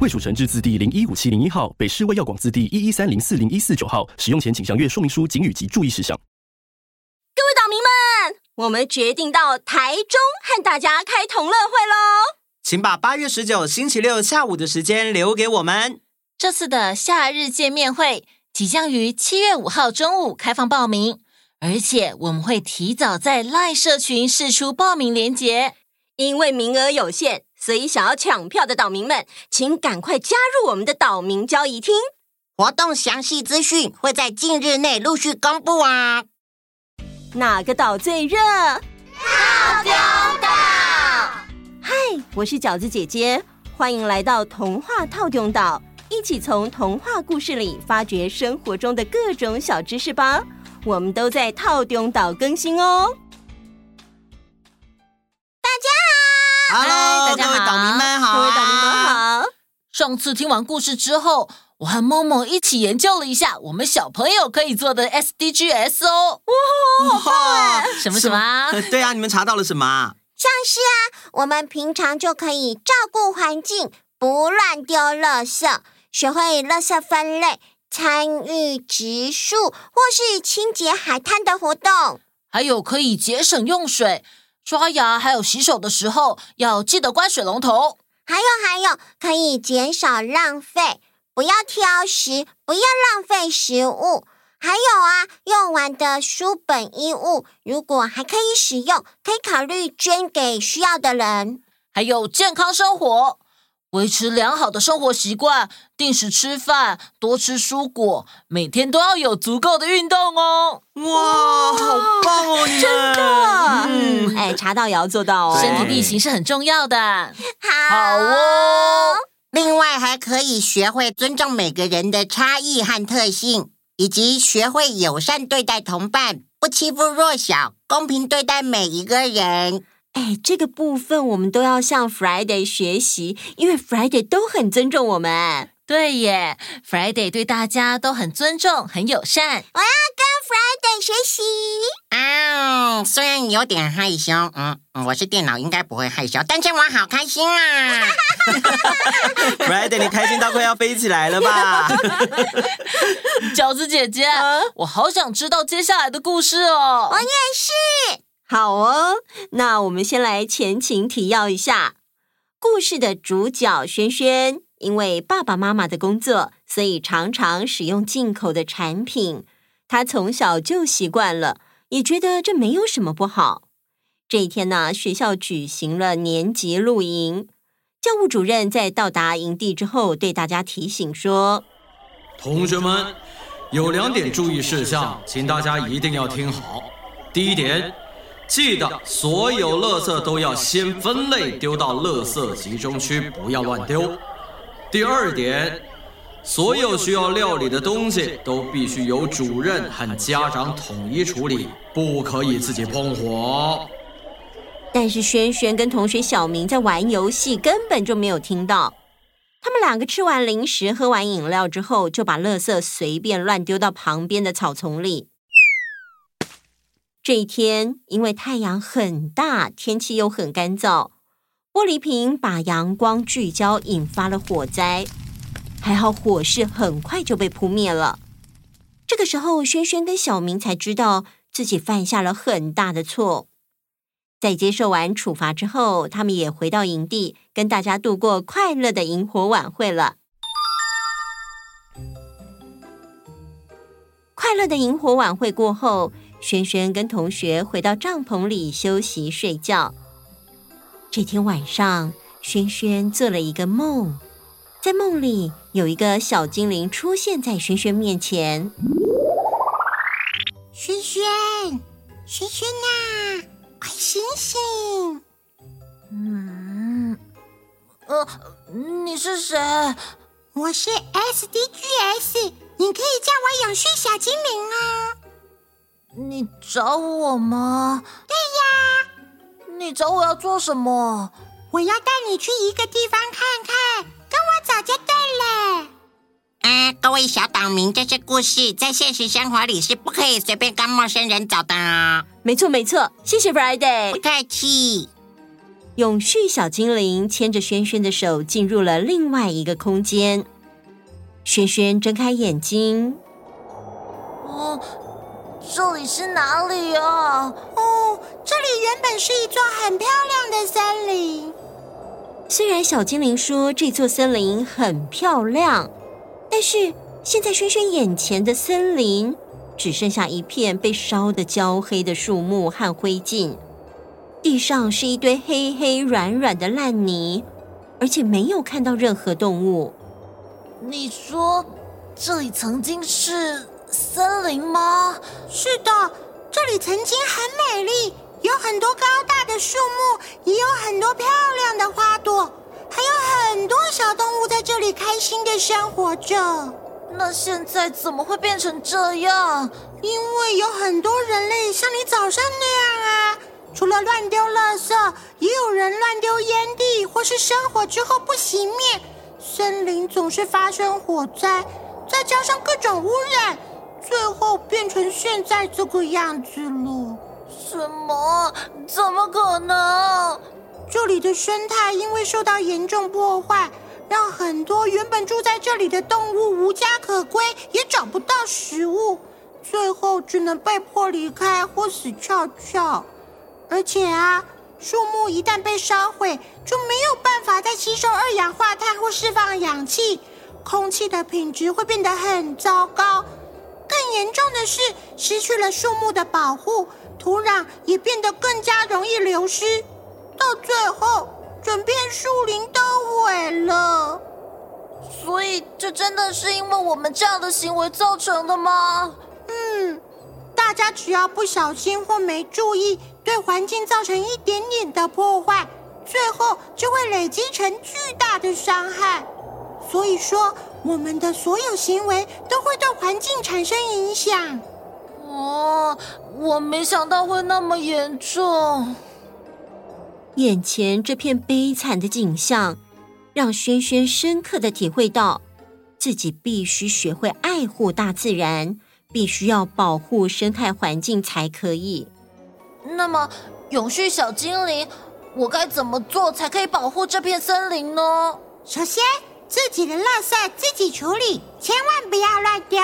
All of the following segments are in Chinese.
卫署成制字第零一五七零一号，北市卫药广字第一一三零四零一四九号。使用前请详阅说明书、警语及注意事项。各位岛民们，我们决定到台中和大家开同乐会喽！请把八月十九星期六下午的时间留给我们。这次的夏日见面会即将于七月五号中午开放报名，而且我们会提早在赖社群释出报名链接，因为名额有限。所以，想要抢票的岛民们，请赶快加入我们的岛民交易厅。活动详细资讯会在近日内陆续公布啊！哪个岛最热？套丢岛！嗨，我是饺子姐姐，欢迎来到童话套丢岛，一起从童话故事里发掘生活中的各种小知识吧。我们都在套丢岛更新哦。Hello，大家好，各位岛民们好，各位岛民们好。上次听完故事之后，我和梦梦一起研究了一下我们小朋友可以做的 SDGs 哦。哇，好棒啊！什么什么？对啊，你们查到了什么？像是啊，我们平常就可以照顾环境，不乱丢垃圾，学会垃圾分类，参与植树或是清洁海滩的活动，还有可以节省用水。刷牙还有洗手的时候，要记得关水龙头。还有还有，可以减少浪费，不要挑食，不要浪费食物。还有啊，用完的书本衣物，如果还可以使用，可以考虑捐给需要的人。还有健康生活。维持良好的生活习惯，定时吃饭，多吃蔬果，每天都要有足够的运动哦。哇，好棒哦！真的，嗯，哎，查到也要做到哦。身体力行是很重要的。好，好哦。另外，还可以学会尊重每个人的差异和特性，以及学会友善对待同伴，不欺负弱小，公平对待每一个人。哎，这个部分我们都要向 Friday 学习，因为 Friday 都很尊重我们。对耶，Friday 对大家都很尊重、很友善。我要跟 Friday 学习。啊、嗯，虽然有点害羞，嗯，我是电脑，应该不会害羞，但是我好开心啊！Friday，你开心到快要飞起来了吧？饺子姐姐，啊、我好想知道接下来的故事哦。我也是。好哦，那我们先来前情提要一下故事的主角轩轩，因为爸爸妈妈的工作，所以常常使用进口的产品。他从小就习惯了，也觉得这没有什么不好。这一天呢，学校举行了年级露营，教务主任在到达营地之后，对大家提醒说：“同学们，有两点注意事项，请大家一定要听好。第一点。”记得所有垃圾都要先分类丢到垃圾集中区，不要乱丢。第二点，所有需要料理的东西都必须由主任和家长统一处理，不可以自己碰火。但是轩轩跟同学小明在玩游戏，根本就没有听到。他们两个吃完零食、喝完饮料之后，就把垃圾随便乱丢到旁边的草丛里。这一天，因为太阳很大，天气又很干燥，玻璃瓶把阳光聚焦，引发了火灾。还好火势很快就被扑灭了。这个时候，轩轩跟小明才知道自己犯下了很大的错。在接受完处罚之后，他们也回到营地，跟大家度过快乐的萤火晚会了。快乐的萤火晚会过后。轩轩跟同学回到帐篷里休息睡觉。这天晚上，轩轩做了一个梦，在梦里有一个小精灵出现在轩轩面前。轩轩，轩轩呐，快醒醒！嗯，呃，你是谁？我是 SDGs 你可以叫我永续小精灵啊。你找我吗？对呀。你找我要做什么？我要带你去一个地方看看，跟我走就对了。啊，各位小岛民，这些故事在现实生活里是不可以随便跟陌生人走的哦。没错，没错，谢谢 Friday。不客气。永续小精灵牵着轩轩的手进入了另外一个空间。轩轩睁开眼睛，哦，这里是哪里啊？哦，这里原本是一座很漂亮的森林。虽然小精灵说这座森林很漂亮，但是现在轩轩眼前的森林只剩下一片被烧得焦黑的树木和灰烬。地上是一堆黑黑软软的烂泥，而且没有看到任何动物。你说这里曾经是森林吗？是的，这里曾经很美丽，有很多高大的树木，也有很多漂亮的花朵，还有很多小动物在这里开心的生活着。那现在怎么会变成这样？因为有很多人类像你早上那样啊。除了乱丢垃圾，也有人乱丢烟蒂，或是生火之后不熄灭。森林总是发生火灾，再加上各种污染，成现在这个样子了。什么？怎么可能？这里的生态因为受到严重破坏，让很多原本住在这里的动物无家可归，也找不到食物，最后只能被迫离开或死翘翘。而且啊，树木一旦被烧毁，就没有办法再吸收二氧化碳或释放氧气，空气的品质会变得很糟糕。更严重的是，失去了树木的保护，土壤也变得更加容易流失，到最后，整片树林都毁了。所以，这真的是因为我们这样的行为造成的吗？嗯。大家只要不小心或没注意，对环境造成一点点的破坏，最后就会累积成巨大的伤害。所以说，我们的所有行为都会对环境产生影响。哦，我没想到会那么严重。眼前这片悲惨的景象，让轩轩深刻的体会到，自己必须学会爱护大自然。必须要保护生态环境才可以。那么，永续小精灵，我该怎么做才可以保护这片森林呢？首先，自己的垃圾自己处理，千万不要乱丢。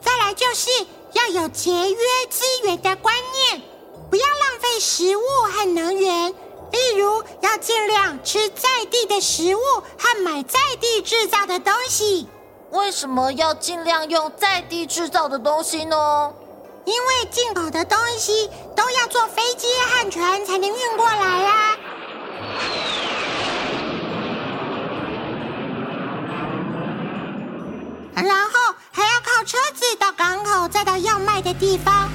再来就是要有节约资源的观念，不要浪费食物和能源。例如，要尽量吃在地的食物和买在地制造的东西。为什么要尽量用在地制造的东西呢？因为进口的东西都要坐飞机和船才能运过来啊。然后还要靠车子到港口，再到要卖的地方。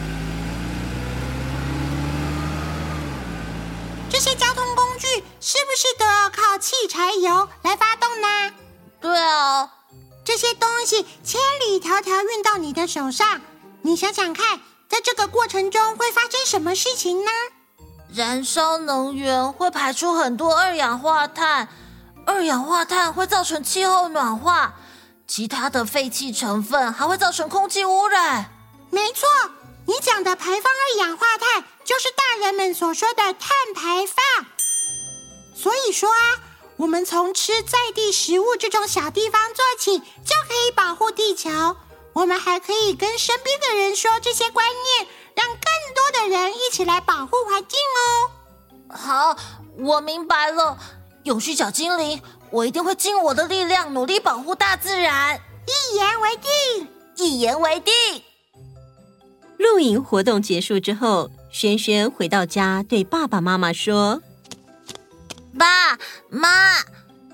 这些交通工具是不是都要靠汽柴油来发动呢？对啊。这些东西千里迢迢运到你的手上，你想想看，在这个过程中会发生什么事情呢？燃烧能源会排出很多二氧化碳，二氧化碳会造成气候暖化，其他的废气成分还会造成空气污染。没错，你讲的排放二氧化碳就是大人们所说的碳排放。所以说啊。我们从吃在地食物这种小地方做起，就可以保护地球。我们还可以跟身边的人说这些观念，让更多的人一起来保护环境哦。好，我明白了。永续小精灵，我一定会尽我的力量，努力保护大自然。一言为定，一言为定。露营活动结束之后，轩轩回到家，对爸爸妈妈说。爸妈，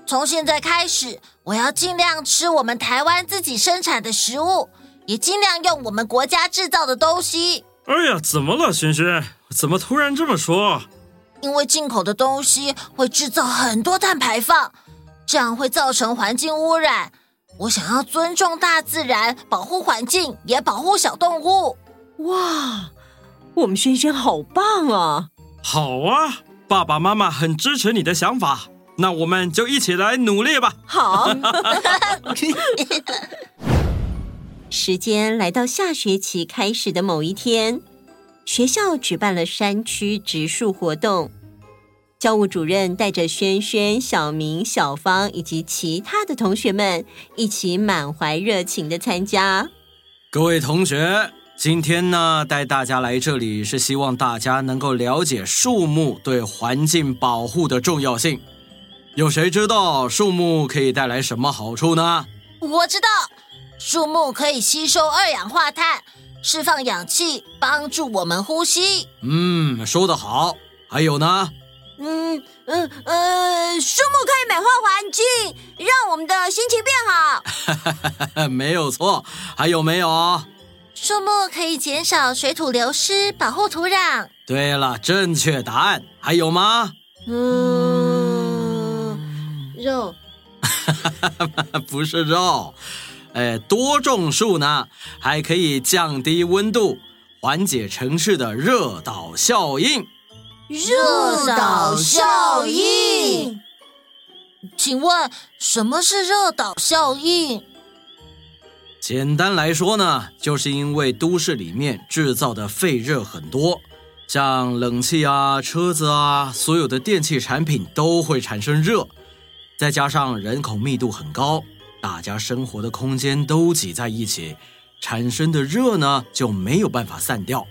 从现在开始，我要尽量吃我们台湾自己生产的食物，也尽量用我们国家制造的东西。哎呀，怎么了，轩轩？怎么突然这么说？因为进口的东西会制造很多碳排放，这样会造成环境污染。我想要尊重大自然，保护环境，也保护小动物。哇，我们轩轩好棒啊！好啊，爸爸妈妈很支持你的想法，那我们就一起来努力吧。好。时间来到下学期开始的某一天，学校举办了山区植树活动。教务主任带着轩轩、小明、小芳以及其他的同学们一起满怀热情的参加。各位同学，今天呢，带大家来这里是希望大家能够了解树木对环境保护的重要性。有谁知道树木可以带来什么好处呢？我知道，树木可以吸收二氧化碳，释放氧气，帮助我们呼吸。嗯，说得好。还有呢？嗯嗯呃，树木可以美化环境，让我们的心情变好。没有错，还有没有？树木可以减少水土流失，保护土壤。对了，正确答案。还有吗？嗯，肉。不是肉，哎，多种树呢，还可以降低温度，缓解城市的热岛效应。热岛效应，请问什么是热岛效应？简单来说呢，就是因为都市里面制造的废热很多，像冷气啊、车子啊，所有的电器产品都会产生热，再加上人口密度很高，大家生活的空间都挤在一起，产生的热呢就没有办法散掉，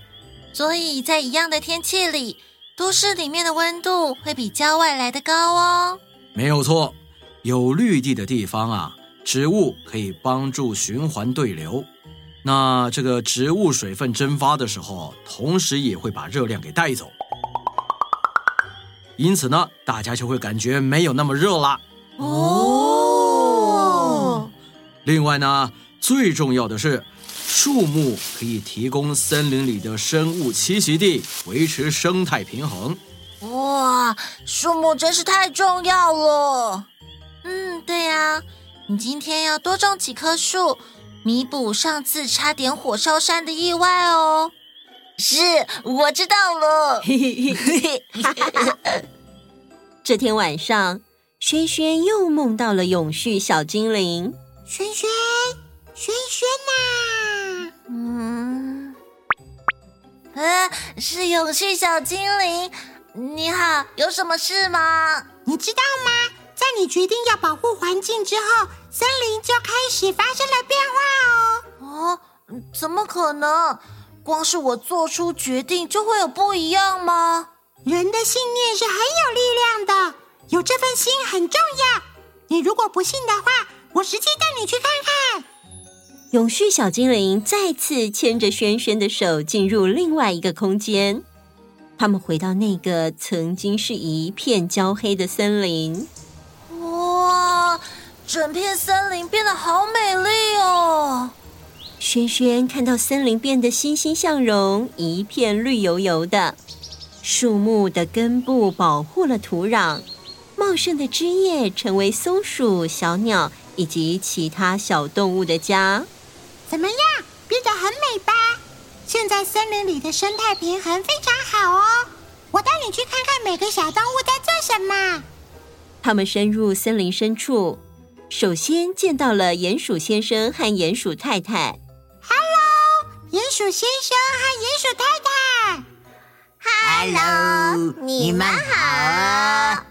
所以在一样的天气里。都市里面的温度会比郊外来得高哦。没有错，有绿地的地方啊，植物可以帮助循环对流。那这个植物水分蒸发的时候，同时也会把热量给带走。因此呢，大家就会感觉没有那么热啦。哦。另外呢，最重要的是。树木可以提供森林里的生物栖息地，维持生态平衡。哇，树木真是太重要了。嗯，对呀，你今天要多种几棵树，弥补上次差点火烧山的意外哦。是，我知道了。这天晚上，轩轩又梦到了永续小精灵。轩轩，轩轩呐！嗯，呃，是勇气小精灵，你好，有什么事吗？你知道吗？在你决定要保护环境之后，森林就开始发生了变化哦。哦，怎么可能？光是我做出决定就会有不一样吗？人的信念是很有力量的，有这份心很重要。你如果不信的话，我实际带你去看看。永续小精灵再次牵着轩轩的手进入另外一个空间，他们回到那个曾经是一片焦黑的森林。哇，整片森林变得好美丽哦！轩轩看到森林变得欣欣向荣，一片绿油油的，树木的根部保护了土壤，茂盛的枝叶成为松鼠、小鸟以及其他小动物的家。怎么样，变得很美吧？现在森林里的生态平衡非常好哦。我带你去看看每个小动物在做什么。他们深入森林深处，首先见到了鼹鼠先生和鼹鼠太太。Hello，鼹鼠先生和鼹鼠太太。Hello，你们好。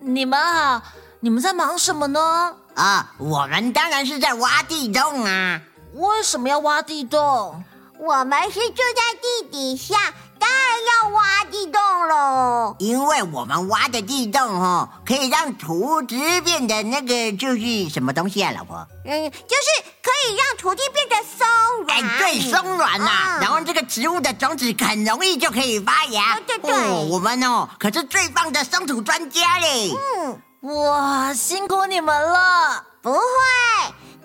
你们好，你们在忙什么呢？啊，我们当然是在挖地洞啊。为什么要挖地洞？我们是住在地底下，当然要挖地洞喽。因为我们挖的地洞哦，可以让土质变得那个就是什么东西啊，老婆？嗯，就是可以让土地变得松软。哎，对，松软呐、啊，嗯、然后这个植物的种子很容易就可以发芽。对对对，哦、我们哦可是最棒的松土专家嘞。嗯，哇，辛苦你们了。不会。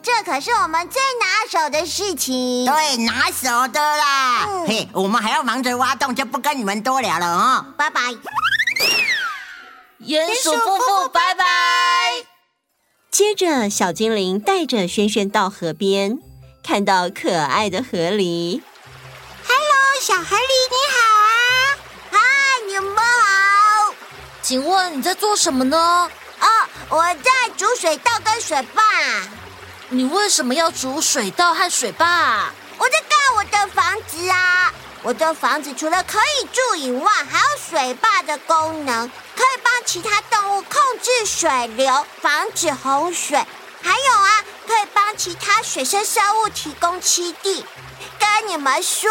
这可是我们最拿手的事情，对，拿手的啦。嗯、嘿，我们还要忙着挖洞，就不跟你们多聊了哦。拜拜，鼹鼠夫妇，拜拜。接着，小精灵带着轩轩到河边，看到可爱的河狸。Hello，小河狸，你好啊！嗨，你们好。请问你在做什么呢？哦，我在煮水稻跟水坝。你为什么要煮水稻和水坝？我在盖我的房子啊！我的房子除了可以住以外，还有水坝的功能，可以帮其他动物控制水流，防止洪水。还有啊，可以帮其他水生生物提供栖地。跟你们说，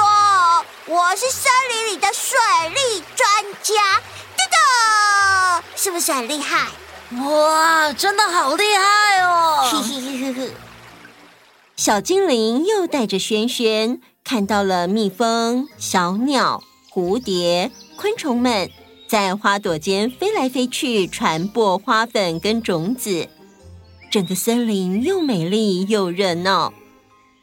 我是森林里的水利专家，对的，是不是很厉害？哇，真的好厉害哦！小精灵又带着轩轩看到了蜜蜂、小鸟、蝴蝶、昆虫们在花朵间飞来飞去，传播花粉跟种子。整个森林又美丽又热闹，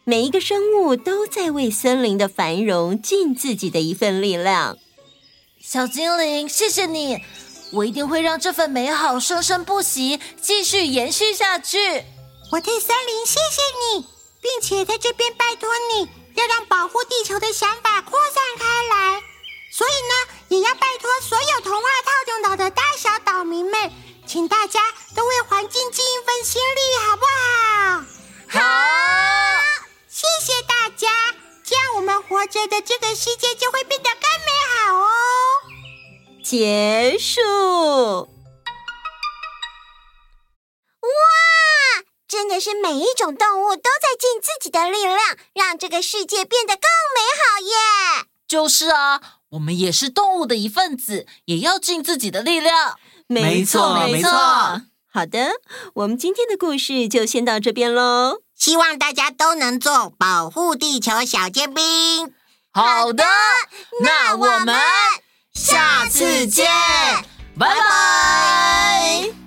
每一个生物都在为森林的繁荣尽自己的一份力量。小精灵，谢谢你，我一定会让这份美好生生不息，继续延续下去。我替森林谢谢你。并且在这边拜托你要让保护地球的想法扩散开来，所以呢，也要拜托所有童话套中岛的大小岛民们，请大家都为环境尽一份心力，好不好？好，谢谢大家，这样我们活着的这个世界就会变得更美好哦。结束。哇真的是每一种动物尽自己的力量，让这个世界变得更美好耶！就是啊，我们也是动物的一份子，也要尽自己的力量。没错，没错。好的，我们今天的故事就先到这边喽。希望大家都能做保护地球小尖兵。好的，那我们下次见，拜拜。